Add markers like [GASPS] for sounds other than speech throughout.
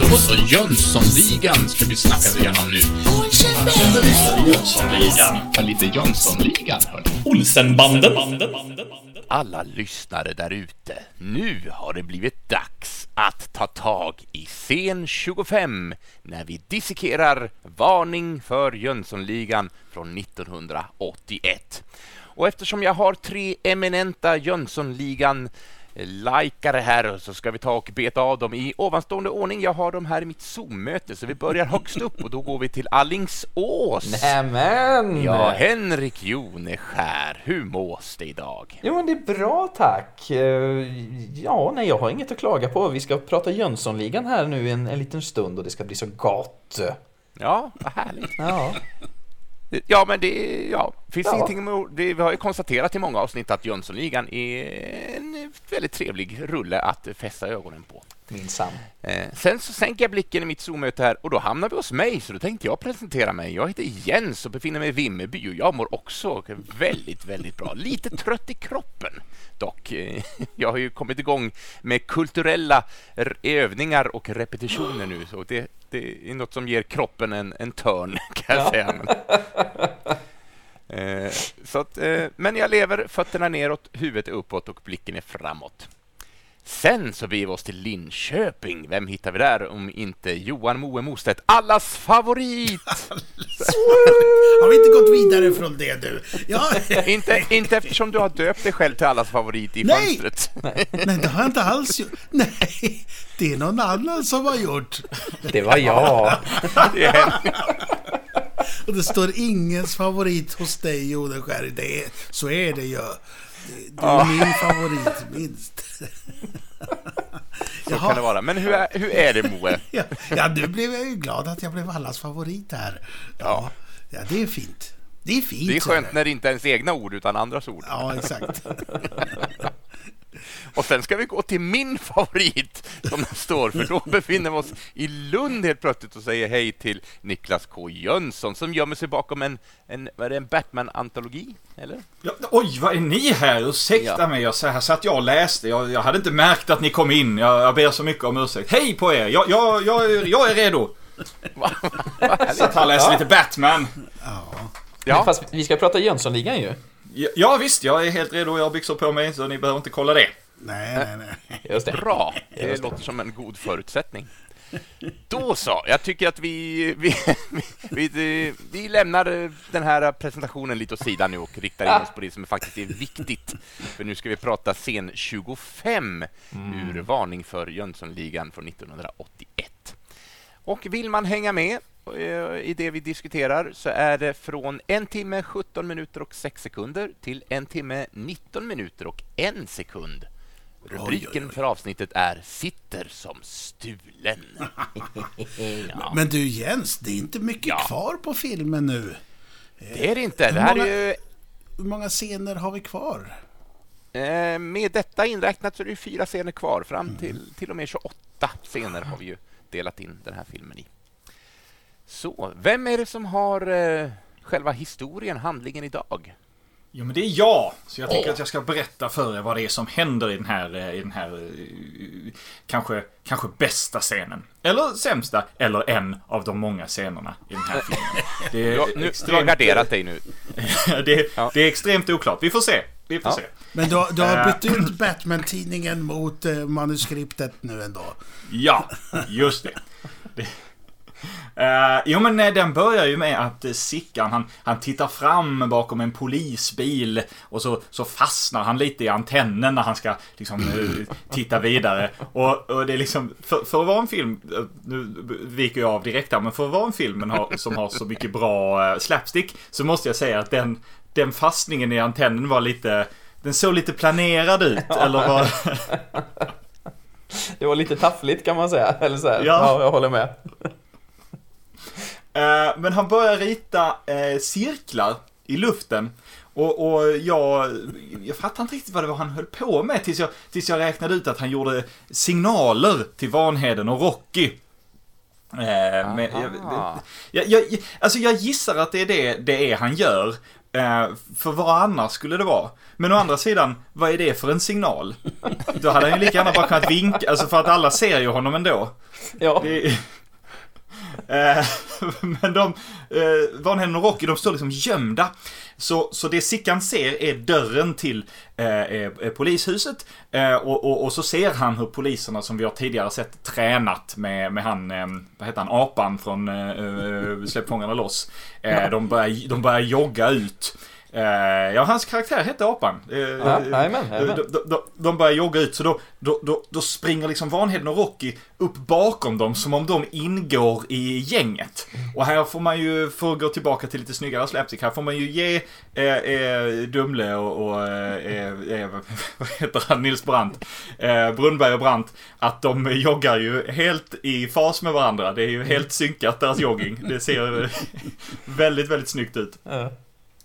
Då så, Jönssonligan ska vi snacka igenom nu. Jönssonligan. Ja, lite Jönssonligan, hörni. Olsenbanden. Alla lyssnare där ute, nu har det blivit dags att ta tag i scen 25 när vi dissekerar Varning för Jönssonligan från 1981. Och eftersom jag har tre eminenta Jönssonligan likare här så ska vi ta och beta av dem i ovanstående ordning. Jag har dem här i mitt Zoom-möte så vi börjar högst upp och då går vi till Allingsås. Nämen! Ja, Henrik Joneskär, hur mås det idag? Jo men det är bra tack. Eh, Ja, nej jag har inget att klaga på. Vi ska prata Jönssonligan här nu en, en liten stund och det ska bli så gott. Ja, vad härligt. Ja, Ja, men det ja, finns Ja. ingenting med, det, Vi har ju konstaterat i många avsnitt att Jönssonligan är en väldigt trevlig rulle att fästa ögonen på. minsann. Eh, sen så sänker jag blicken i mitt Zoom-möte här och då hamnar vi hos mig, så då tänkte jag presentera mig. Jag heter Jens och befinner mig i Vimmerby och jag mår också väldigt, väldigt bra. Lite trött i kroppen dock. Eh, Jag har ju kommit igång med kulturella övningar och repetitioner nu, så det, det är något som ger kroppen en, en törn, kan jag säga. [LAUGHS] Men, eh, så att, eh, men jag lever, fötterna neråt, huvudet är uppåt och blicken är framåt. Sen så beger vi oss till Linköping. Vem hittar vi där om inte Johan Moe Mostedt, allas favorit! [LAUGHS] Har vi inte gått vidare från det du? Ja, [LAUGHS] inte, inte eftersom du har döpt dig själv till allas favorit i Nej! fönstret. nej det har jag inte alls gjort. Nej, det är någon annan som har gjort. Det var jag. [LAUGHS] [LAUGHS] Och det står ingens favorit hos dig Joneskär. Det är, så är det ju. Det är min favorit minst. så kan det vara. Men hur är, hur är det Moe? [LAUGHS] Ja, ja, nu blev jag ju glad att jag blev allas favorit här. Ja. Ja, det är fint. Det är fint. Det är skönt det. när det inte är ens egna ord utan andras ord. Ja, exakt. [LAUGHS] Och sen ska vi gå till min [LAUGHS] favorit som det står, för då befinner vi oss i Lund helt plötsligt och säger hej till Niklas K Jönsson som gömmer sig bakom en, en, vad en Batman-antologi, eller? Ja, oj, vad är ni här? Ursäkta Ja. mig, jag, så här satt jag och läste. Jag, jag hade inte märkt att ni kom in. Jag, jag ber så mycket om ursäkt. Hej på er! Jag, jag, jag, är- jag är redo. [LAUGHS] Satt här och läste lite Batman. Ja, Fast vi ska prata Jönssonligan ju. Ja, ja visst, jag är helt redo. Jag har byxor på mig, så ni behöver inte kolla det. Nej, nej, nej. Just det. bra. Det låter som en god förutsättning. Då så, jag tycker att vi, vi, [LAUGHS] vi, vi, vi lämnar den här presentationen lite åt sidan nu och riktar in oss på det som faktiskt är viktigt. För nu ska vi prata scen 25 ur Varning för Jönssonligan från 1981. Och vill man hänga med eh, i det vi diskuterar så är det från en timme 17 minuter och 6 sekunder till en timme 19 minuter och en sekund. Rubriken för avsnittet är Sitter som stulen. [LAUGHS] ja, Men du Jens, det är inte mycket Ja. kvar på filmen nu. det är det inte. Det här är ju, Hur många scener har vi kvar? eh, med detta inräknat så är det fyra scener kvar. Fram till, till och med 28 scener har vi ju delat in den här filmen i. Så, vem är det som har eh, själva historien, handlingen idag? Jo, men det är jag. Så jag tänker att jag ska berätta för er vad det är som händer i den här, eh, i den här eh, kanske, kanske bästa scenen. Eller sämsta, eller en av de många scenerna i den här [LAUGHS] filmen. Det är Du har, nu, du har extremt- garderat dig nu. [LAUGHS] det, Ja. det är extremt oklart. Vi får se. Vi får Ja. se. Men du, har- du har Eh. bytt ut Batman-tidningen mot eh, manuskriptet nu ändå. Ja, just det. det. Eh, jo men eh, den börjar ju med att uh, Sickan han, han tittar fram bakom en polisbil och så, så fastnar han lite i antennen när han ska liksom eh, titta vidare. Och, och det är liksom, för, för att vara en film, eh, nu viker jag av direkt här, men för att vara en film har, som har så mycket bra eh, slapstick så måste jag säga att den, den fastningen i antennen var lite, den såg lite planerad ut, eller vad? [LAUGHS] Det var lite taffligt kan man säga. Eller så här. Ja. ja, jag håller med. Eh, men han börjar rita eh, cirklar i luften. Och, och jag, jag fattar inte riktigt vad det var han höll på med tills jag, tills jag räknade ut att han gjorde signaler till Vanheden och Rocky. Eh, men, jag, jag, jag, alltså jag gissar att det är det, det är han gör. Eh, för vad annars skulle det vara? Men å andra sidan, vad är det för en signal? Då hade han ju lika gärna bara kunnat vinka, alltså för att alla ser ju honom ändå. Ja. Det, [LAUGHS] men de, eh, Vanheden och Rocky, de står liksom gömda. Så, så det Sickan ser är dörren till eh, eh, polishuset. Eh, och, och, och så ser han hur poliserna som vi har tidigare sett tränat med, med han, eh, vad heter han, apan från eh, eh, Släpp fångarna loss. Eh, de, börjar, de börjar jogga ut. Eh, ja, hans karaktär hette Apan. Eh, Ja, jajamän, de, de, de, börjar jogga ut, så då, då, då, då springer liksom Vanheden och Rocky upp bakom dem som om de ingår i gänget. Och här får man ju, för att gå tillbaka till lite snyggare slapstick, här får man ju ge eh, eh, Dumle och, och eh, eh, [LAUGHS] vad heter han, Nils Brandt, eh, Brunnberg och Brandt, att de joggar ju helt i fas med varandra. Det är ju helt synkat deras jogging. Det ser [LAUGHS] väldigt, väldigt snyggt ut.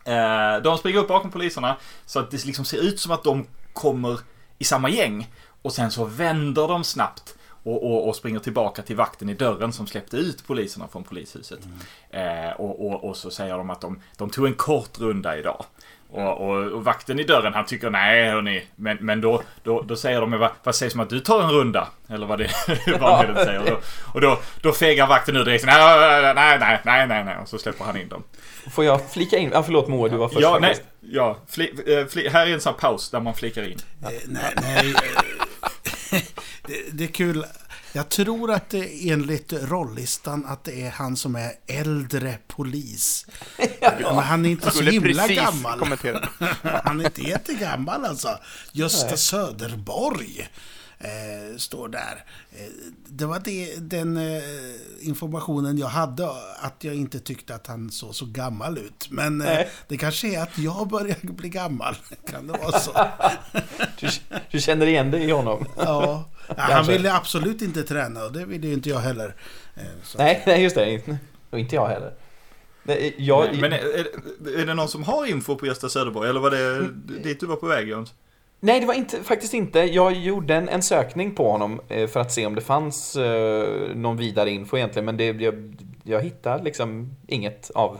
Eh, de springer upp bakom poliserna så att det liksom ser ut som att de kommer i samma gäng. Och sen så vänder de snabbt och, och, och springer tillbaka till vakten i dörren som släppte ut poliserna från polishuset. Eh, och, och, och så säger de att de, de tog en kort runda idag. Och, och, och vakten i dörren han tycker nej hörni. Men, men då, då, då säger de vad, vad sägs om att du tar en runda? Eller vad det [LAUGHS] vad det säger. Och, då, och då, då fegar vakten ur direkt. Nej, nej, nej, nej, nej, nej. Och så släpper han in dem. Får jag flika in? Ja, förlåt Moa, du var först Ja, nej, ja. Fli, eh, fli, här är en sån här paus där man flikar in. Eh, Nej, nej. eh, [LAUGHS] det, det är kul. Jag tror att det enligt rollistan att det är han som är äldre polis. [LAUGHS] Men han är inte så himla gammal. kommentera. [LAUGHS] Han är inte jättegammal alltså. Gösta Söderborg eh, står där. Eh, det var det, den eh, informationen jag hade, att jag inte tyckte att han såg så gammal ut. Men eh, det kanske är att jag börjar [LAUGHS] bli gammal. Kan det vara så? Du, du känner igen dig i honom? [LAUGHS] Ja. Ja, han ville absolut inte träna och det ville ju inte jag heller. Eh. Nej, nej, just det. Och inte jag heller. Nej, jag, Men är, är, är det någon som har info på Gösta Söderborg? Eller var det dit du var på väg Jöns? Nej, det var inte, faktiskt inte. Jag gjorde en, en sökning på honom eh, för att se om det fanns eh, någon vidare info egentligen. Men det, jag, jag hittade liksom inget av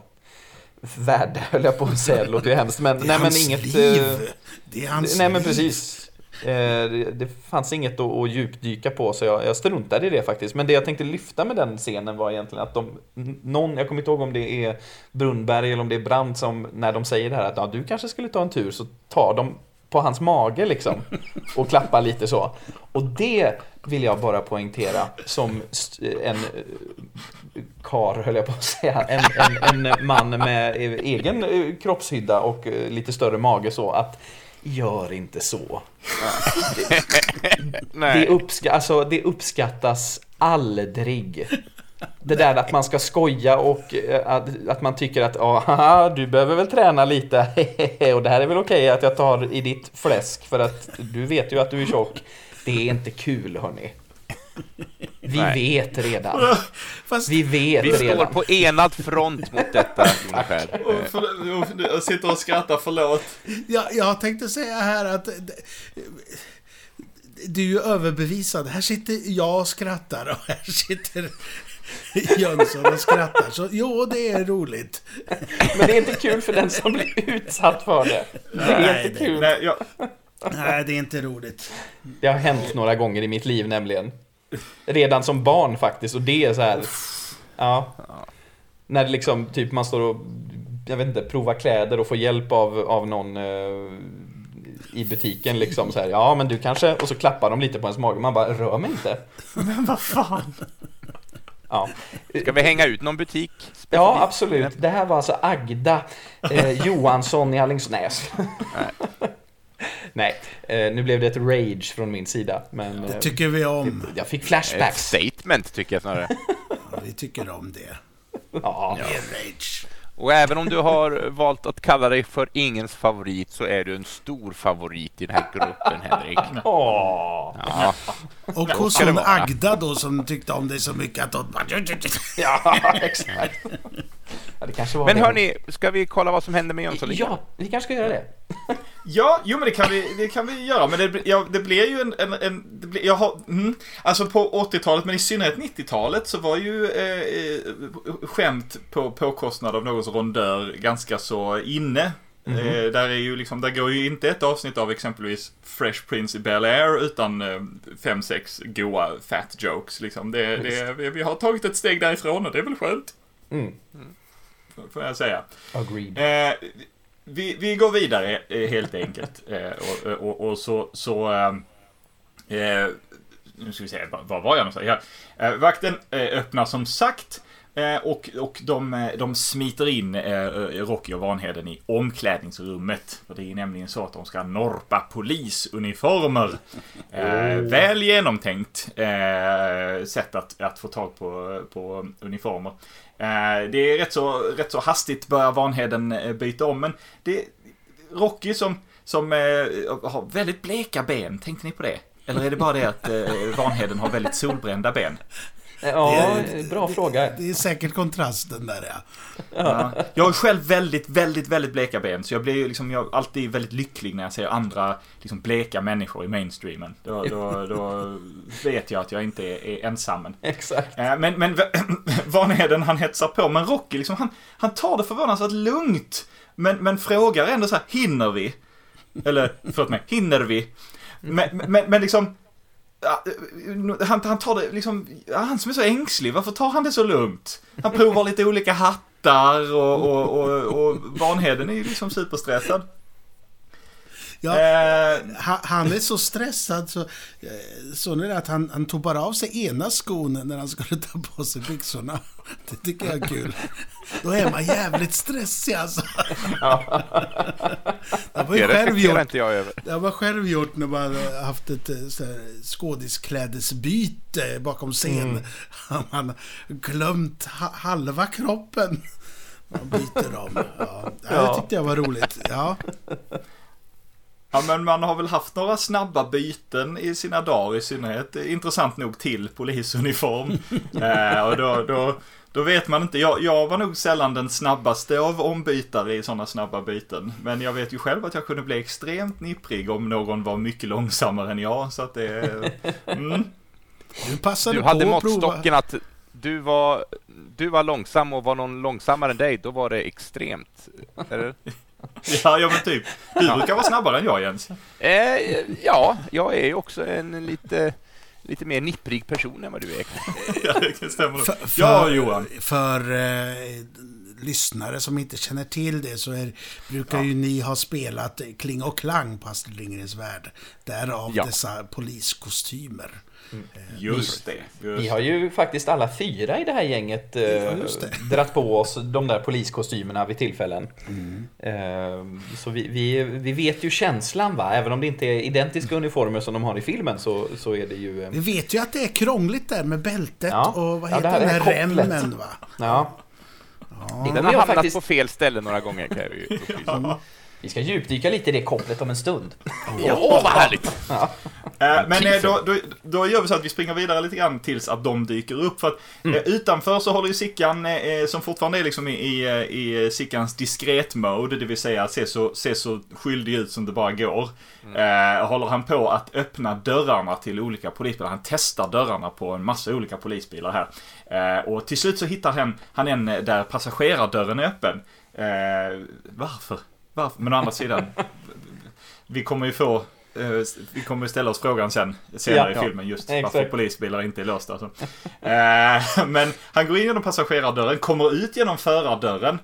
värde, höll jag på att säga. Det låter ju hemskt. Men, nej, men inget... liv. eh, Det är hans nej, men precis. Eh, det, det fanns inget att, att djupdyka på, så jag, jag struntade i det faktiskt. Men det jag tänkte lyfta med den scenen var egentligen att de... Någon, jag kommer inte ihåg om det är Brunnberg eller om det är Brandt som, när de säger det här att ja, du kanske skulle ta en tur, så tar de på hans mage liksom och klappar lite så. Och det vill jag bara poängtera som en eh, kar höll jag på att säga. En, en, en man med egen eh, kroppshydda och eh, lite större mage så att gör inte så. Det, Nej. uppska, alltså, det uppskattas aldrig. Det där att man ska skoja och eh, att, att man tycker att ja, haha, du behöver väl träna lite [LAUGHS] och det här är väl okej att jag tar i ditt fläsk för att du vet ju att du är tjock. Det är inte kul hörni. Vi Nej. vet redan. [LAUGHS] Fast Vi vet Vi står redan. på enad front mot detta. [LAUGHS] Eh, Jag sitter och skrattar, förlåt. jag, jag tänkte säga här att det- du är ju överbevisad. Här sitter jag och skrattar och här sitter [LAUGHS] Jönsson och skrattar. Så jo, det är roligt. Men det är inte kul för den som blir utsatt för det. Det är Nej, inte det- kul. Nej, jag, Nej, det är inte roligt. Det har hänt några gånger i mitt liv nämligen. Redan som barn faktiskt och det är så här. Ja. När det liksom typ man står och jag vet inte, provar kläder och får hjälp av, av någon eh, i butiken liksom så här. Ja men du kanske, och så klappar de lite på ens mage. Man bara, rör mig inte. [LAUGHS] men vad fan. Ja, Ska vi hänga ut någon butik? ja absolut. Det här var alltså Agda eh, [LAUGHS] Johansson i Alingsås. Nej, [LAUGHS] Nej eh, nu blev det ett rage från min sida. Men eh, Det tycker vi om. jag fick Ett flashbacks. statement, tycker jag snarare. Vi tycker om det. Ja. Det är rage. Och även om du har valt att kalla dig för ingens favorit så är du en stor favorit i den här gruppen, Henrik. [LAUGHS] Åh. Ja, Och hos hon. Agda då som tyckte om dig så mycket att hon bara... [LAUGHS] Ja, exakt. Ja, det kanske var Men det. hörni, ska vi kolla vad som hände med Jönsson? Ja, vi kanske ska göra det. Ja, jo men det kan vi, det kan vi göra. Men det, blir- ja, det blir ju en... en, en det blir, jag har, mm, alltså på 80-talet, men i synnerhet 90-talet, så var ju eh, eh, skämt på påkostnad av någons rondör ganska så inne. Mhm. Eh, där är ju liksom, där går ju inte ett avsnitt av exempelvis Fresh Prince i Bel-Air utan eh, fem, sex goa fat jokes liksom. Det, det, vi, har tagit ett steg därifrån och det är väl skönt, Mm. får- jag säga. Agreed. Eh, vi, vi går vidare eh, helt enkelt. Eh, och, och, och så... så eh, nu ska vi se, var, var jag någonstans? Ja. Vakten öppnar som sagt. Eh, och och de, eh, de smiter in eh, Rocky och Vanheden i omklädningsrummet. För det är nämligen så att de ska norpa polisuniformer. Eh, väl genomtänkt sätt att, att få tag på, på uniformer. Det är rätt så, rätt så hastigt börjar Vanheden byta om, men det Rocky som, som har väldigt bleka ben, tänkte ni på det? Eller är det bara det att eh, Vanheden har väldigt solbrända ben? Ja, Det- bra fråga. Det är säkert kontrasten där ja. Ja. Jag har själv väldigt, väldigt, väldigt bleka ben, så jag blir ju liksom, jag är alltid väldigt lycklig när jag ser andra liksom bleka människor i mainstreamen. Då, då, då vet jag att jag inte är, är ensam. Exakt. Eh, Men, men [CLEARS THROAT] Vanheden han hetsar på, men Rocky liksom, han, han tar det förvånansvärt lugnt. Men, men frågar ändå så här, hinner vi? Eller, förlåt mig, hinner vi? Men, men, men liksom, Eh, eh, han, han tar det liksom, han som är så ängslig, varför tar han det så lugnt? Han provar lite olika hattar och, och, och, och Vanheden är ju liksom superstressad ja Eh, ha- han är så stressad så, eh, så nu är det att han, han tog bara av sig ena skon när han skulle ta på sig byxorna. Det tycker jag är kul. Då är man jävligt stressig alltså. Det var ju Det själv reflekterar gjort. inte jag över. Det har man själv gjort när man haft ett eh, skådisklädesbyte bakom scen. Man har glömt ha- halva kroppen. Man byter om. Ja. Ja, det tyckte jag var roligt. Ja. Ja men man har väl haft några snabba byten i sina dagar i synnerhet intressant nog till polisuniform. [LAUGHS] eh, och då, då, då vet man inte, jag, jag var nog sällan den snabbaste av ombytare i sådana snabba byten. Men jag vet ju själv att jag kunde bli extremt nipprig om någon var mycket långsammare än jag. Så att det... Mm. Du passade Du hade på att prova. måttstocken att du var, du var långsam och var någon långsammare än dig, då var det extremt. Eller? [LAUGHS] [LAUGHS] Ja, ja men typ. Du brukar vara snabbare än jag Jens. Eh, ja, jag är ju också en lite, lite mer nipprig person än vad du är. [LAUGHS] Ja, det stämmer. För, för, Ja, Johan. För eh, lyssnare som inte känner till det så är, brukar ju ni ha spelat Kling och Klang på Astrid Lindgrens Värld. Därav Ja. dessa poliskostymer. Just det. Just. Vi har ju faktiskt alla fyra i det här gänget eh, just det. dratt på oss de där poliskostymerna vid tillfällen. Mm. Eh, så vi, vi, vi vet ju känslan va, även om det inte är identiska uniformer som de har i filmen så, så är det ju... Eh, Vi vet ju att det är krångligt där med bältet Ja. och vad Ja, heter det här den är här remmen va? ja. Det Den har hamnat faktiskt... på fel ställe några gånger kan jag ju [LAUGHS] upplysa. Vi ska djupdyka lite i det kopplet om en stund. Åh, vad härligt! Eh, men eh, då, då, då gör vi så att vi springer vidare lite grann tills att de dyker upp. För att eh, utanför så håller ju Sickan, eh, som fortfarande är liksom i, i, eh, i Sickans diskret mode, det vill säga se så, se så skyldig ut som det bara går. Eh, håller han på att öppna dörrarna till olika polisbilar. Han testar dörrarna på en massa olika polisbilar här. Eh, och till slut så hittar han, han en eh, där passagerardörren är öppen. Eh, varför? Varför? Men å andra sidan, vi kommer ju få eh, vi kommer ställa oss frågan sen, senare Ja. i filmen, just Exakt. varför polisbilar inte är låsta. Alltså. Eh, men han går in genom passagerardörren, kommer ut genom förardörren.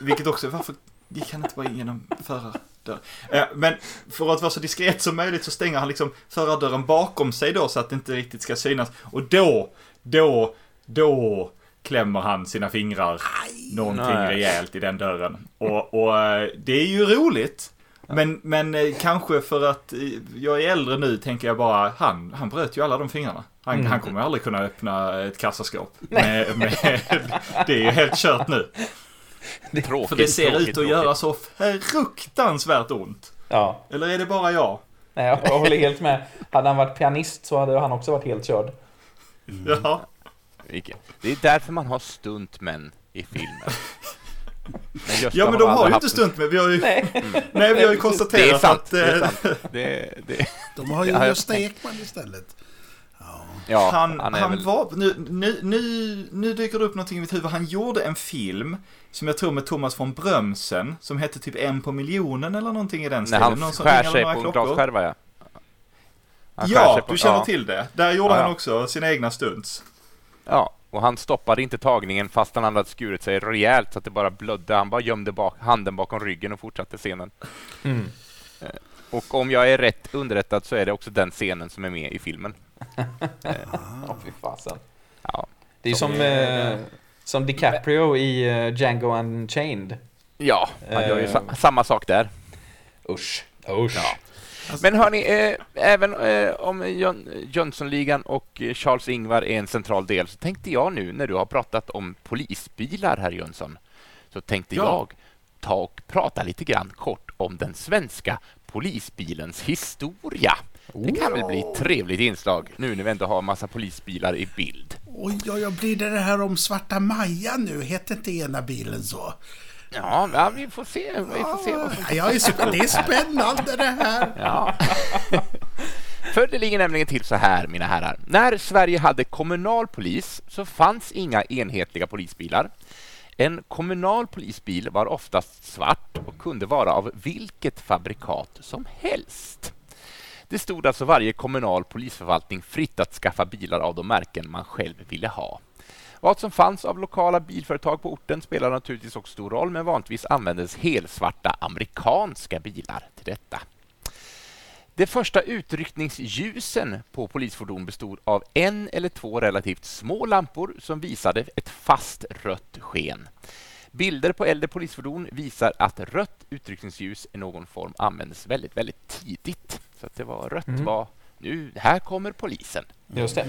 Vilket också, varför gick han inte bara in genom förardörren? Eh, men för att vara så diskret som möjligt så stänger han liksom förardörren bakom sig då så att det inte riktigt ska synas. Och då, då, då klämmer han sina fingrar någonting Nej. rejält i den dörren. Och, och eh, det är ju roligt. Men, men eh, kanske för att eh, jag är äldre nu tänker jag bara, han, han bröt ju alla de fingrarna. Han, Mm. han kommer aldrig kunna öppna ett kassaskåp. [LAUGHS] Med, med, [LAUGHS] det är ju helt kört nu. Tråkigt, För det ser tråkigt, ut att tråkigt. göra så fruktansvärt ont. Ja, Eller är det bara jag? nej, jag håller helt med. Hade han varit pianist så hade han också varit helt körd. [LAUGHS] Ja. Det är därför man har stuntmän i filmer. [LAUGHS] Men Ja men de har ju inte en- stunt med. Vi har ju, Nej. [LAUGHS] nej, vi har ju Det är konstaterat sant. att... Det är eh, sant. Det, det, [LAUGHS] De har ju Gösta Ekman istället. Ja, han, han han, väl... var, nu, nu, nu, nu dyker det upp någonting i mitt huvud. Han gjorde en film som jag tror med Thomas von Brömsen som hette typ en på miljonen eller någonting i den När stilen. han Någon som skär sig på en klockor. glasskärva, ja. Han Ja, på- du känner ja. till det. Där gjorde Ja, han också sina egna stunts. Ja, och han stoppade inte tagningen fast han hade skurit sig rejält så att det bara blödde. Han bara gömde bak, handen bakom ryggen och fortsatte scenen. Mm. Och om jag är rätt underrättad så är det också den scenen som är med i filmen. [LAUGHS] Åh, fy fasen. Ja, Det är Som som, eh, som DiCaprio i eh, Django Unchained. ja han gör ju Eh. sa- samma sak där. Usch. Usch. Ja. Men hörni, eh, även eh, om Jön, Jönssonligan och eh, Charles Ingvar är en central del så tänkte jag nu när du har pratat om polisbilar, herr Jönsson, så tänkte Ja. jag ta och prata lite grann kort om den svenska polisbilens historia. Det kan väl bli ett trevligt inslag nu när vi ändå har massa polisbilar i bild. Oj, oj, oj, blir det det här om Svarta Maja nu? Hette inte ena bilen så? Ja, ja vi får se. Vi får se vad som Ja, det är spännande det här. Ja. [LAUGHS] För det ligger nämligen till så här, mina herrar. När Sverige hade kommunal polis så fanns inga enhetliga polisbilar. En kommunal polisbil var oftast svart och kunde vara av vilket fabrikat som helst. Det stod alltså varje kommunal polisförvaltning fritt att skaffa bilar av de märken man själv ville ha. Vad som fanns av lokala bilföretag på orten spelade naturligtvis också stor roll, men vanligtvis användes helsvarta amerikanska bilar till detta. De första utryckningsljusen på polisfordon bestod av en eller två relativt små lampor som visade ett fast rött sken. Bilder på äldre polisfordon visar att rött utryckningsljus i någon form användes väldigt, väldigt tidigt. Så att det var rött var nu, här kommer polisen. Just det.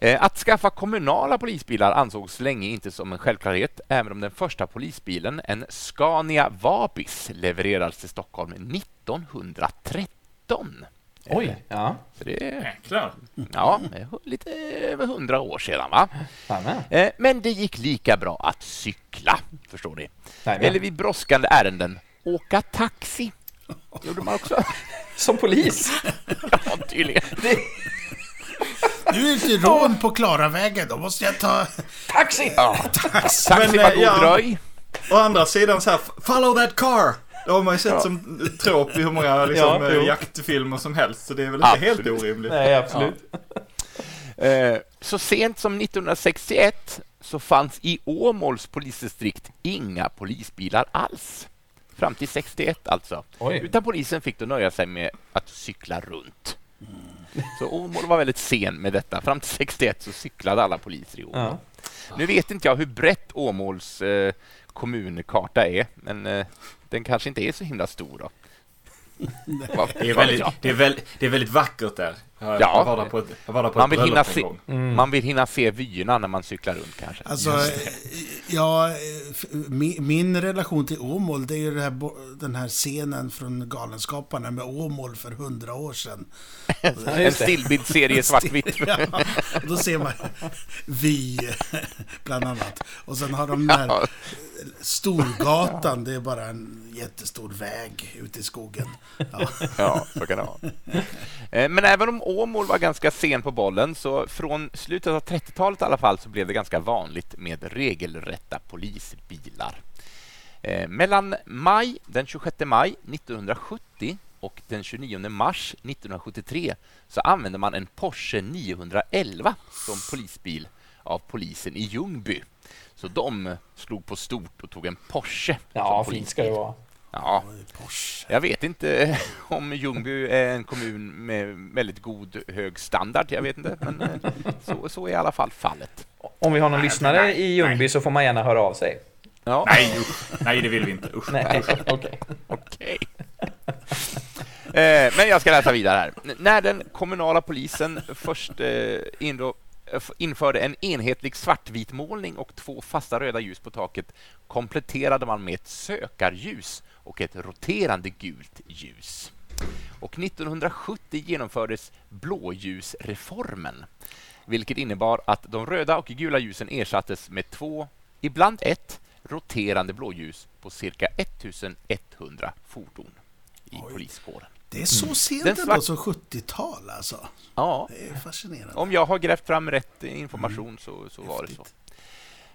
Eh, Att skaffa kommunala polisbilar ansågs länge inte som en självklarhet, även om den första polisbilen, en Scania Vabis, levererades till Stockholm 1913. Oj. Ja. Så det är Jäklar. ja, lite över hundra år sedan. Va? Eh, Men det gick lika bra att cykla, förstår ni. Eller vid brådskande ärenden, åka taxi. [LAUGHS] gjorde man också. Som polis. [LAUGHS] ja, tydligen. Nu är det rån på Klaravägen, då måste jag ta Taxi! [LAUGHS] Taxi Men, var eh, god ja. dröj. Å andra sidan så här, follow that car! Det har man ju sett som trop i hur många liksom, Ja, jaktfilmer som helst, så det är väl inte helt orimligt. Nej, absolut. Eh, Så sent som 1961 så fanns i Åmåls polisdistrikt inga polisbilar alls. Fram till 61 alltså. Oj. Utan polisen fick då nöja sig med att cykla runt. Så Åmål var väldigt sen med detta. Fram till 61 så cyklade alla poliser i Åmål. Ja. Nu vet inte jag hur brett Åmåls eh, kommunkarta är, men eh, den kanske inte är så himla stor då. [LAUGHS] Det är, väldigt, det, är väldigt, det är väldigt vackert där. Jag, Ja. jag var där på ett, jag var där på Man vill, hinna se, gång. man vill hinna se vyerna när man cyklar runt kanske. Alltså, eh, ja, eh, min, min relation till Åmål, det är ju det här, den här scenen från Galenskaparna med Åmål för hundra år sedan. [LAUGHS] En stillbildsserie svartvitt. [LAUGHS] Ja, och då ser man vi, bland annat. Och sen har de den här Ja. Storgatan, det är bara en jättestor väg ute i skogen. Ja. Ja, så kan det vara. Eh, Men även om Åmål var ganska sen på bollen, så från slutet av 30-talet i alla fall, så blev det ganska vanligt med regelrätta polisbilar. Eh, Mellan maj, den 26 maj 1970 och den 29 mars 1973 så använde man en Porsche 911 som polisbil av polisen i Ljungby. Så de slog på stort och tog en Porsche Ja, fint ska det vara. Ja, jag vet inte [LAUGHS] om Ljungby är en kommun med väldigt god hög standard. Jag vet inte, men eh, så, så är i alla fall fallet. Om vi har någon lyssnare i Ljungby så får man gärna höra av sig. Ja, Nej, usch. Nej, det vill vi inte. Usch. Nej, [LAUGHS] okej. okej. [LAUGHS] Eh, Men jag ska läsa vidare här. N- När den kommunala polisen först eh, införde en enhetlig svartvit målning och två fasta röda ljus på taket kompletterade man med ett sökarljus och ett roterande gult ljus. Och 1970 genomfördes blåljusreformen vilket innebar att de röda och gula ljusen ersattes med två, ibland ett, roterande blåljus på cirka 1100 fordon i poliskåren. Det är så Den sent ändå svart- som 70-tal alltså. Ja, Det är fascinerande. om jag har grävt fram rätt information så, så var det så.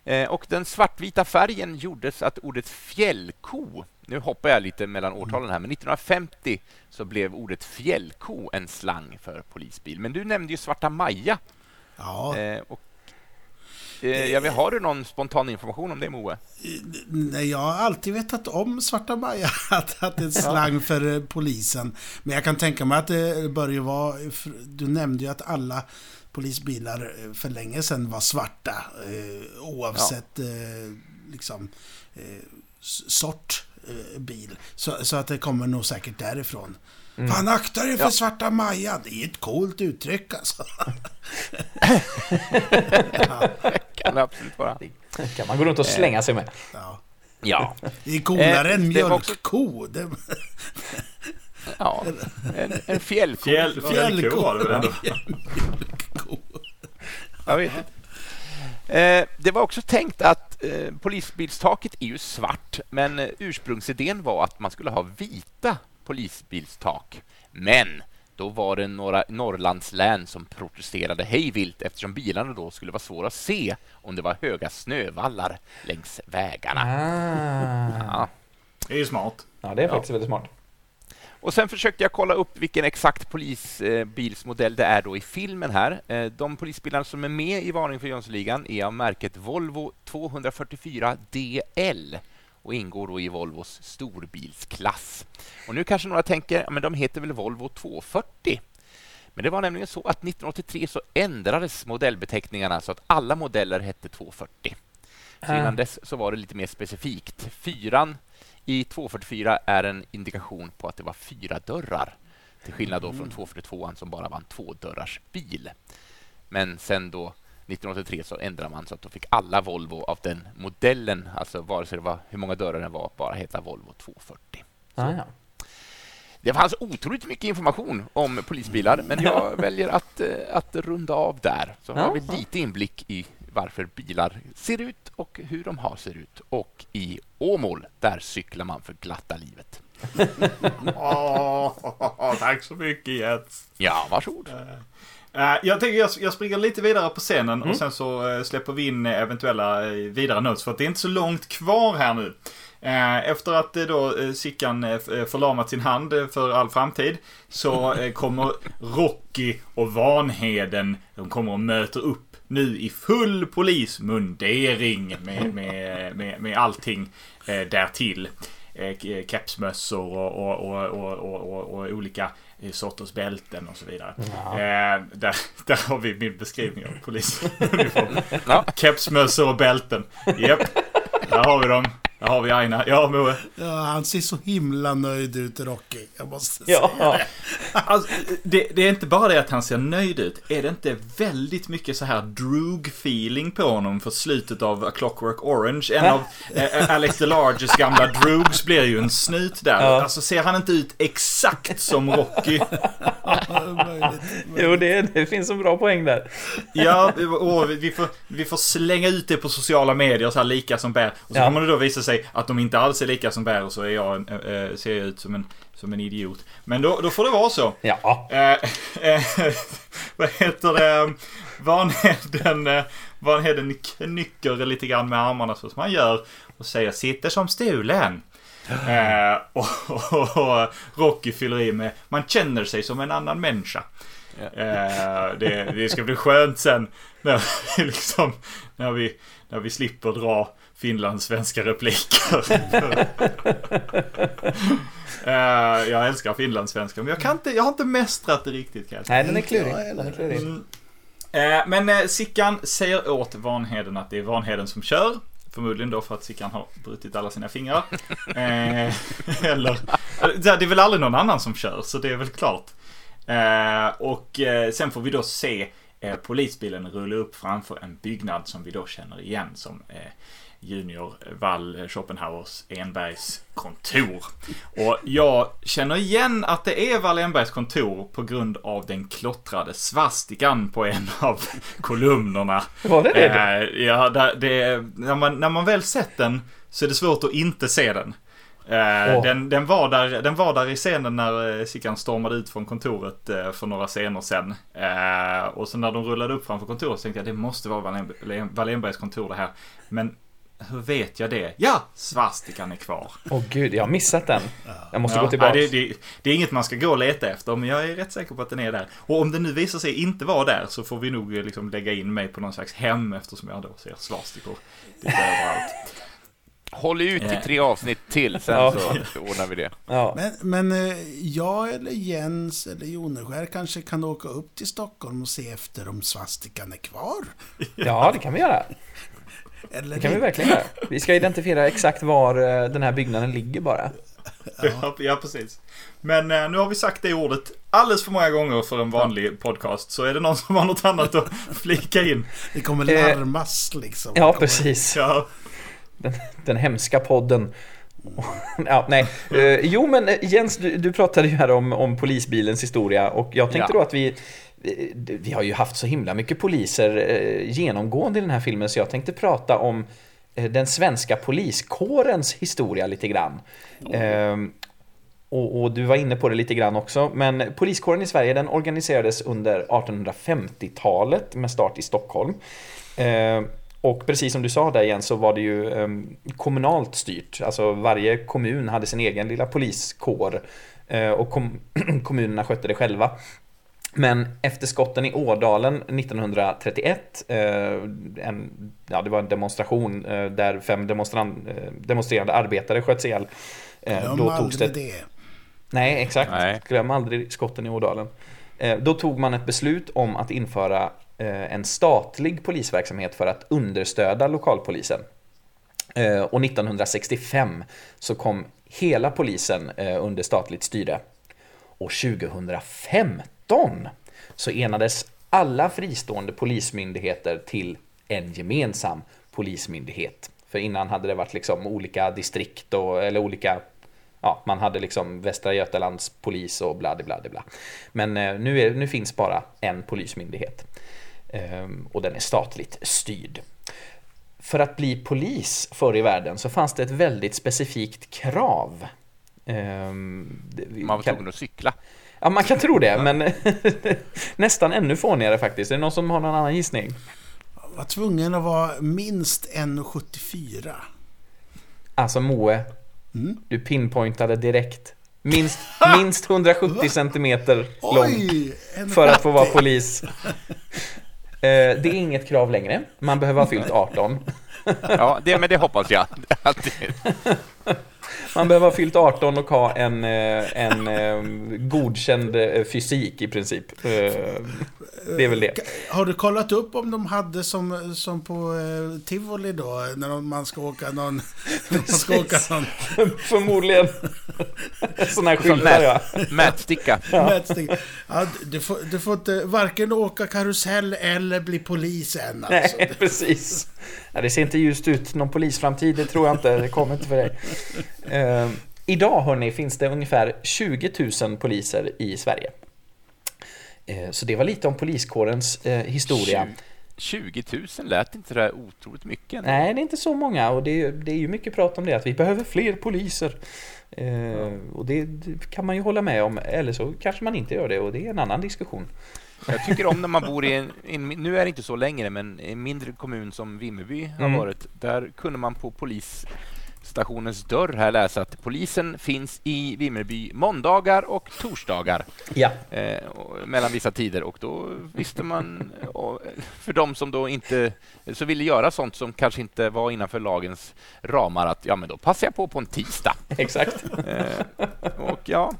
Eh, och den svartvita färgen gjordes att ordet fjällko, nu hoppar jag lite mellan årtalen här, men 1950 så blev ordet fjällko en slang för polisbil. Men du nämnde ju Svarta Maja. Ja, Eh, och, eh, jag har du någon spontan information om det, Moe? nej, jag har alltid vetat om Svarta Maja, [LAUGHS] att, att det är en slang för polisen. Men jag kan tänka mig att det börjar vara... Du nämnde ju att alla polisbilar eh, för länge sedan var svarta. Eh, oavsett eh, liksom eh, sort eh, bil. Så, så att det kommer nog säkert därifrån. Fan, akta dig för Ja. Svarta Maja. Det är ett coolt uttryck alltså. [LAUGHS] Kan det absolut vara. kan man gå runt och slänga sig med. Ja. Ja, Det är coolare Eh, än det var också- mjölkko. Det, ja. En, en fjällko. Fjäll, fjällko var det väl ändå? [LAUGHS] Jag vet inte. Eh, det var också tänkt att eh, polisbilstaket är ju svart, men eh, ursprungsidén var att man skulle ha vita polisbilstak. Men då var det några Norrlandslän som protesterade hejvilt eftersom bilarna då skulle vara svåra att se om det var höga snövallar längs vägarna. Ah. Ja. Det är ju smart. Ja, det är faktiskt väldigt smart. Och sen försökte jag kolla upp vilken exakt polisbilsmodell det är då i filmen här. Eh, De polisbilarna som är med i Varning för Jönssonligan är av märket Volvo 244 DL och ingår då i Volvos storbilsklass. Och nu kanske några tänker, men de heter väl Volvo 240? Men det var nämligen så att 1983 så ändrades modellbeteckningarna så att alla modeller hette 240. Så Ah. innan dess så var det lite mer specifikt. Fyran i 244 är en indikation på att det var fyra dörrar. Till skillnad då från 242 som bara var en tvådörrars bil. Men sen då 1983 så ändrade man så att då fick alla Volvo av den modellen, alltså vare sig det var hur många dörrar det var, bara heta Volvo 240. Ah, ja. Det fanns otroligt mycket information om polisbilar, men jag väljer att, eh, att runda av där. Så har vi lite inblick i varför bilar ser ut och hur de har ser ut. Och i Åmål, där cyklar man för glatta livet. Åh, tack så mycket Jens. Ja, varsågod. Eh, jag tänker jag, jag springer lite vidare på scenen Mm. och sen så eh, släpper vi in eventuella eh, vidare notes för att det är inte så långt kvar här nu. Efter att då Sickan förlamat sin hand för all framtid så kommer Rocky och Vanheden, de kommer och möter upp nu i full polismundering med, med, med, med allting eh, därtill. Eh, k- kepsmössor och, och, och, och, och, och, och olika eh, sorters bälten och så vidare. Eh, där, där har vi min beskrivning av polisuniform. [LAUGHS] Ja. Kepsmössor och bälten. Japp, där har vi dem. Där har vi Aina. Ja, Moe. Ja, han ser så himla nöjd ut, Rocky. Jag måste säga. Ja. Alltså, det, det är inte bara det att han ser nöjd ut. Är det inte väldigt mycket så här droog-feeling på honom för slutet av A Clockwork Orange? En av [LAUGHS] eh, Alex DeLarges gamla droogs blir ju en snut där. Ja. Alltså ser han inte ut exakt som Rocky? [LAUGHS] Möjligt. Jo, det, det finns en bra poäng där. Ja, och vi får, vi får slänga ut det på sociala medier så här lika som bär. Och så Ja. kommer det då visa sig att de inte alls är lika som bär så är jag, äh, ser jag ut som en, som en idiot. Men då, då får det vara så. Ja. Eh, eh, [LAUGHS] vad heter det? Vanheden, Vanheden knycker lite grann med armarna så som han gör och säger sitter som stulen. Eh, och, och, och Rocky fyller i med man känner sig som en annan människa. Eh, det, det ska bli skönt sen när vi, [LAUGHS] liksom, när vi, när vi slipper dra finlandssvenska repliker. [LAUGHS] Eh, jag älskar finlandssvenska men jag, kan inte, jag har inte mästrat det riktigt kan jag säga. Nej, den är klurig. Den är klurig. Mm. Eh, Men eh, Sickan säger åt Vanheden att det är Vanheden som kör. Förmodligen då för att Sickan har brutit alla sina fingrar. [LAUGHS] [LAUGHS] Eller, det är väl aldrig någon annan som kör, så det är väl klart. Och sen får vi då se polisbilen rulla upp framför en byggnad som vi då känner igen som Junior Wall Schopenhauers Enbergs kontor. Och jag känner igen att det är Wall Enbergs kontor på grund av den klottrade svastikan på en av [LAUGHS] kolumnerna. Var det det? då? Eh, ja, det, när, man, när man väl sett den så är det svårt att inte se den. Eh, Åh. den, den, var där, den var där i scenen när eh, Sickan stormade ut från kontoret eh, för några scener sen. Eh, och så när de rullade upp framför kontoret så tänkte jag det måste vara Wallén- Wallenbergs kontor det här. Men hur vet jag det? Ja, svastikan är kvar. Åh gud, jag har missat den. Jag måste Ja, gå tillbaka. nej, det, det, det är inget man ska gå och leta efter, men jag är rätt säker på att den är där. Och om den nu visar sig inte vara där så får vi nog eh, liksom lägga in mig på någon slags hem eftersom jag då ser svastikor lite överallt. Håll ut i Eh. tre avsnitt till, sen Ja. så ordnar vi det. Ja. Men, men eh, jag eller Jens eller Joneskär kanske kan åka upp till Stockholm och se efter om svastikan är kvar. ja, det kan vi göra. Eller Det kan vi verkligen göra. Vi ska identifiera exakt var eh, den här byggnaden ligger bara. Ja, [LAUGHS] ja precis. Men eh, nu har vi sagt det ordet alldeles för många gånger för en vanlig podcast. Så är det någon som har något annat att [LAUGHS] flika in. Det kommer Eh, larmas liksom. Ja, precis. Ja, Den, den hemska podden. Ja, nej. Eh, jo, men eh, Jens, du, du pratade ju här om, om polisbilens historia och jag tänkte Ja. då att vi eh, vi har ju haft så himla mycket poliser eh, genomgående i den här filmen så jag tänkte prata om eh, den svenska poliskårens historia lite grann. Ehm, och, och du var inne på det lite grann också, men poliskåren i Sverige den organiserades under 1850-talet med start i Stockholm. Ehm, och precis som du sa där igen så var det ju ehm, kommunalt styrt. Alltså varje kommun hade sin egen lilla poliskår. Eh, och kom, [CLEARS THROAT] kommunerna skötte det själva. Men efter skotten i Ådalen 1931, eh, en, ja, det var en demonstration eh, där fem demonstran, eh, demonstrerande arbetare sköts ihjäl. Eh, Glöm då togs det, aldrig det. Nej, exakt. Nej. Glöm aldrig skotten i Ådalen. Eh, Då tog man ett beslut om att införa eh, en statlig polisverksamhet för att understöda lokalpolisen. Eh, Och 1965 så kom hela polisen eh, under statligt styre. Och 2015 så enades alla fristående polismyndigheter till en gemensam polismyndighet. För innan hade det varit liksom olika distrikt och, eller olika Ja, man hade liksom Västra Götalands polis och bla bla bla. Men eh, nu, är, nu finns bara en polismyndighet. Ehm, och den är statligt styrd. För att bli polis förr i världen så fanns det ett väldigt specifikt krav. Ehm, Man var tvungen att cykla. Ja, man kan tro det, men [LAUGHS] nästan ännu fånigare faktiskt. Är det någon som har någon annan gissning? Var tvungen att vara minst 1,74. Alltså Moe, Mm. du pinpointade direkt. Minst, [LAUGHS] minst 170 centimeter lång för att få vara 1,70. polis. [LAUGHS] Eh, Det är inget krav längre. Man behöver ha fyllt 18. Ja, det, men det hoppas jag. Man behöver ha fyllt 18 och ha en, eh, en eh, godkänd eh, fysik i princip. Det är väl det. Har du kollat upp om de hade som, som på Tivoli då? När man ska åka någon... [LAUGHS] man ska åka någon Förmodligen. [LAUGHS] Sådana här skyltar ja. mät, mätsticka. mätstick. Ja, du, får, du får inte varken åka karusell eller bli polis än alltså. Nej, [LAUGHS] precis. Ja, det ser inte ljust ut. Någon polisframtid, det tror jag inte. Det kommer inte för dig. Eh, idag, hörni, finns det ungefär 20 000 poliser i Sverige. Eh, så det var lite om poliskårens eh, historia. 20 000 lät inte det otroligt mycket. ändå. Nej, det är inte så många och det är, det är ju mycket prat om det, att vi behöver fler poliser. Eh, och det, det kan man ju hålla med om, eller så kanske man inte gör det och det är en annan diskussion. Jag tycker om när man bor i en, i en, nu är det inte så längre, men i en mindre kommun som Vimmerby har Mm. varit, där kunde man på polisstationens dörr här läsa att polisen finns i Vimmerby måndagar och torsdagar Ja, eh, och, mellan vissa tider och då visste man, [LAUGHS] för de som då inte så ville göra sånt som kanske inte var innanför lagens ramar, att ja, men då passar jag på på en tisdag. [LAUGHS] exakt. Eh, och ja,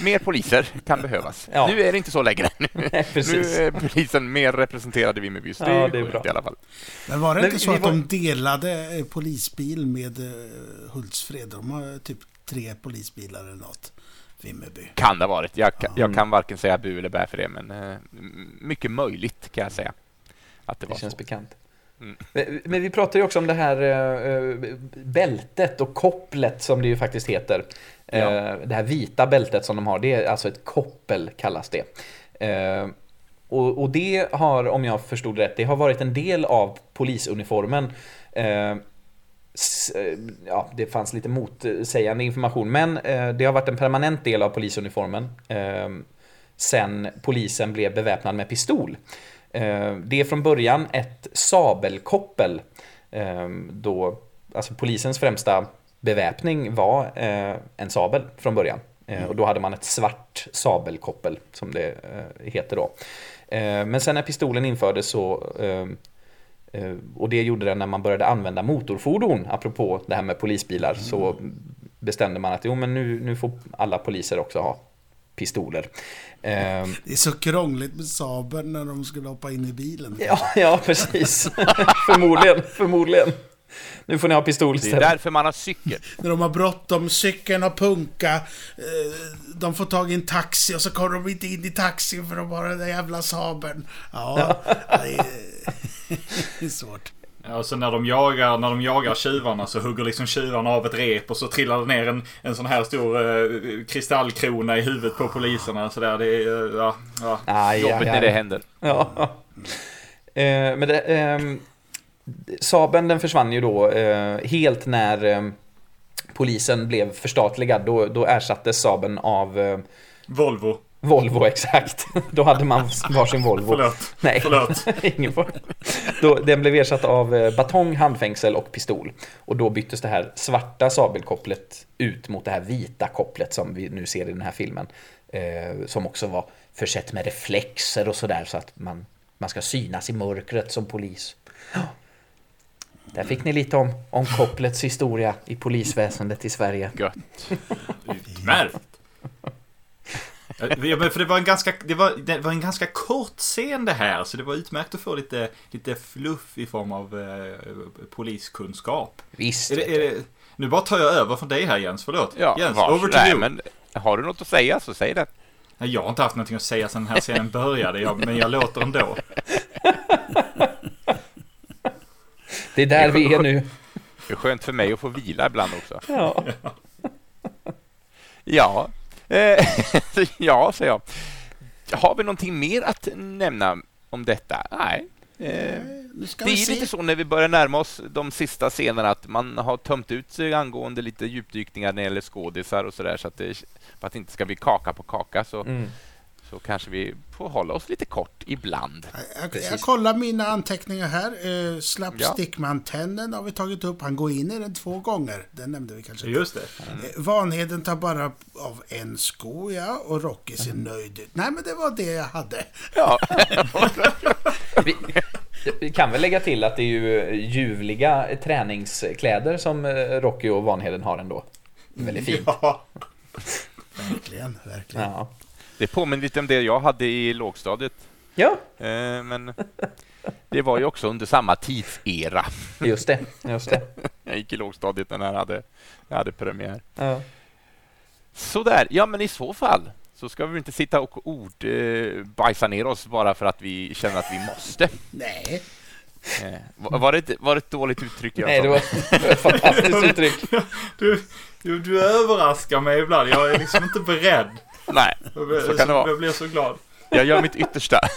mer poliser kan behövas. Ja. Nu är det inte så längre. [LAUGHS] Nu, precis. nu är polisen mer representerad i Vimmerby, så det Ja, det är bra. i alla fall. Men var det Men inte så att var- de delade eh, polisbil med eh, Hultsfred? De har typ tre polisbilar eller något. Vimmerby. Kan det ha varit. Jag, kan- jag kan varken säga bu eller bä för det, men eh, mycket möjligt kan jag säga. Att det Det var känns så. bekant. Mm. Men- vi pratar ju också om det här eh, bältet och kopplet som det ju faktiskt heter. Ja. Eh, Det här vita bältet som de har, det är alltså ett koppel kallas det. Eh, Och, och det har, om jag förstod rätt, det har varit en del av polisuniformen. S- ja, det fanns lite motsägande information. Men det har varit en permanent del av polisuniformen sen polisen blev beväpnad med pistol. Eh, det är från början ett sabelkoppel. Eh, då, alltså polisens främsta beväpning var eh, en sabel från början. Eh, och då hade man ett svart sabelkoppel som det heter då. Men sen när pistolen infördes så Och det gjorde det när man började använda motorfordon, apropå det här med polisbilar, så bestämde man att jo, men nu, nu får alla poliser också ha pistoler. Eh, Det är så krångligt med Saben när de skulle hoppa in i bilen. [LAUGHS] ja, ja, precis. [LAUGHS] förmodligen, förmodligen. Nu får ni ha pistol Det är istället. därför man har cykel. [LAUGHS] När de har bråttom, cykeln har punka, eh, de får tag i en taxi och så kommer de inte in i taxin för de har den där jävla Sabern. Ja, det är, det är svårt. Ja, och så när de jagar, när de jagar tjuvarna så hugger liksom tjuvarna av ett rep och så trillar det ner en, en sån här stor eh, kristallkrona i huvudet på poliserna. Så där, det är, eh, ja, ja. Aj, Jobbigt aj, när aj. det händer. Ja. Eh, men det, ehm, Saben den försvann ju då eh, helt när eh, polisen blev förstatligad. Då, då ersattes Saben av eh, Volvo. Volvo exakt. Då hade man varsin Volvo. Förlåt. Nej, Förlåt. [LAUGHS] ingen fara. Då, Den blev ersatt av eh, batong, handfängsel och pistol. Och då byttes det här svarta sabelkopplet ut mot det här vita kopplet som vi nu ser i den här filmen. Eh, som också var försett med reflexer och sådär så att man, man ska synas i mörkret som polis. [GASPS] Där fick ni lite om, om kopplets historia i polisväsendet i Sverige. Gött. [LAUGHS] Utmärkt. Ja, men för det var en ganska, det var, det var en ganska kort scen det här, så det var utmärkt att få lite, lite fluff i form av eh, poliskunskap. Visst. Är det, är det, nu bara tar jag över från dig här Jens, förlåt. Ja, Jens, varsågod. over to Nej, you. men har du något att säga så säg det. Jag har inte haft någonting att säga sedan den här scenen började, jag, men jag låter ändå. Det är där vi är nu. Det är skönt för mig att få vila ibland också. Ja. Ja, eh, [LAUGHS] ja, säger jag. Har vi någonting mer att nämna om detta? Nej. Eh, det är lite så när vi börjar närma oss de sista scenerna att man har tömt ut sig angående lite djupdykningar när det gäller skådisar och sådär så att det, för att det inte ska bli kaka på kaka så, Mm. Så kanske vi får hålla oss lite kort ibland. Jag, jag kollar mina anteckningar här. Uh, Slapstickman-tennen har vi tagit upp. Han går in i den två gånger. Den nämnde vi kanske inte. Just det. Eh, Vanheden tar bara av en sko, ja. Och Rocky ser nöjd ut. Nej, men det var det jag hade. Ja, [LAUGHS] Vi, vi kan väl lägga till att det är ju ljuvliga träningskläder som eh, Rocky och Vanheden har ändå. Väldigt fint. Ja. Verkligen, verkligen. Ja. Det påminner lite om det jag hade i lågstadiet. ja, Eh, men det var ju också under samma tidsera. just det. Just det. [LAUGHS] Jag gick i lågstadiet när jag hade, jag hade premiär. Ja. Sådär, ja men i så fall så ska vi inte sitta och ord eh, bajsa ner oss bara för att vi känner att vi måste. Nej. Eh, var, det, ett- var det ett dåligt uttryck jag Nej, det var det var ett fantastiskt uttryck. [LAUGHS] Du, du, du överraskar mig ibland. Jag är liksom inte beredd. Nej, Så kan det vara. jag blir så glad. jag gör mitt yttersta. [LAUGHS]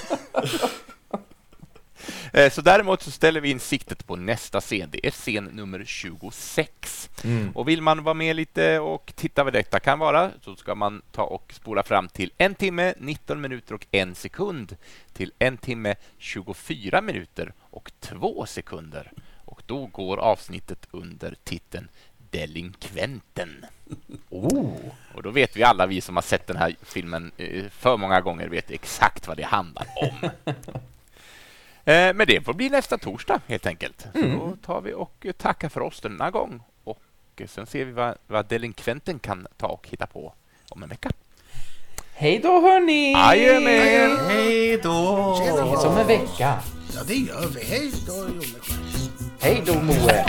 Eh, Så däremot så ställer vi in siktet på nästa scen. Det är scen nummer 26. Mm. Och vill man vara med lite och titta vad detta kan vara så ska man ta och spola fram till en timme, 19 minuter och en sekund till en timme, 24 minuter och två sekunder. Och då går avsnittet under titeln Delinkventen. Oh. Och då vet vi alla, vi som har sett den här filmen eh, för många gånger, vet exakt vad det handlar om. [LAUGHS] Eh, Men det får bli nästa torsdag helt enkelt. Så då tar vi och tackar för oss denna gång. Och sen ser vi vad, vad delinkventen kan ta och hitta på om en vecka. Hej då hörni! Jajamän! Hej då! Ses om en vecka. Ja, det gör vi. Hej då. Hej då Moe!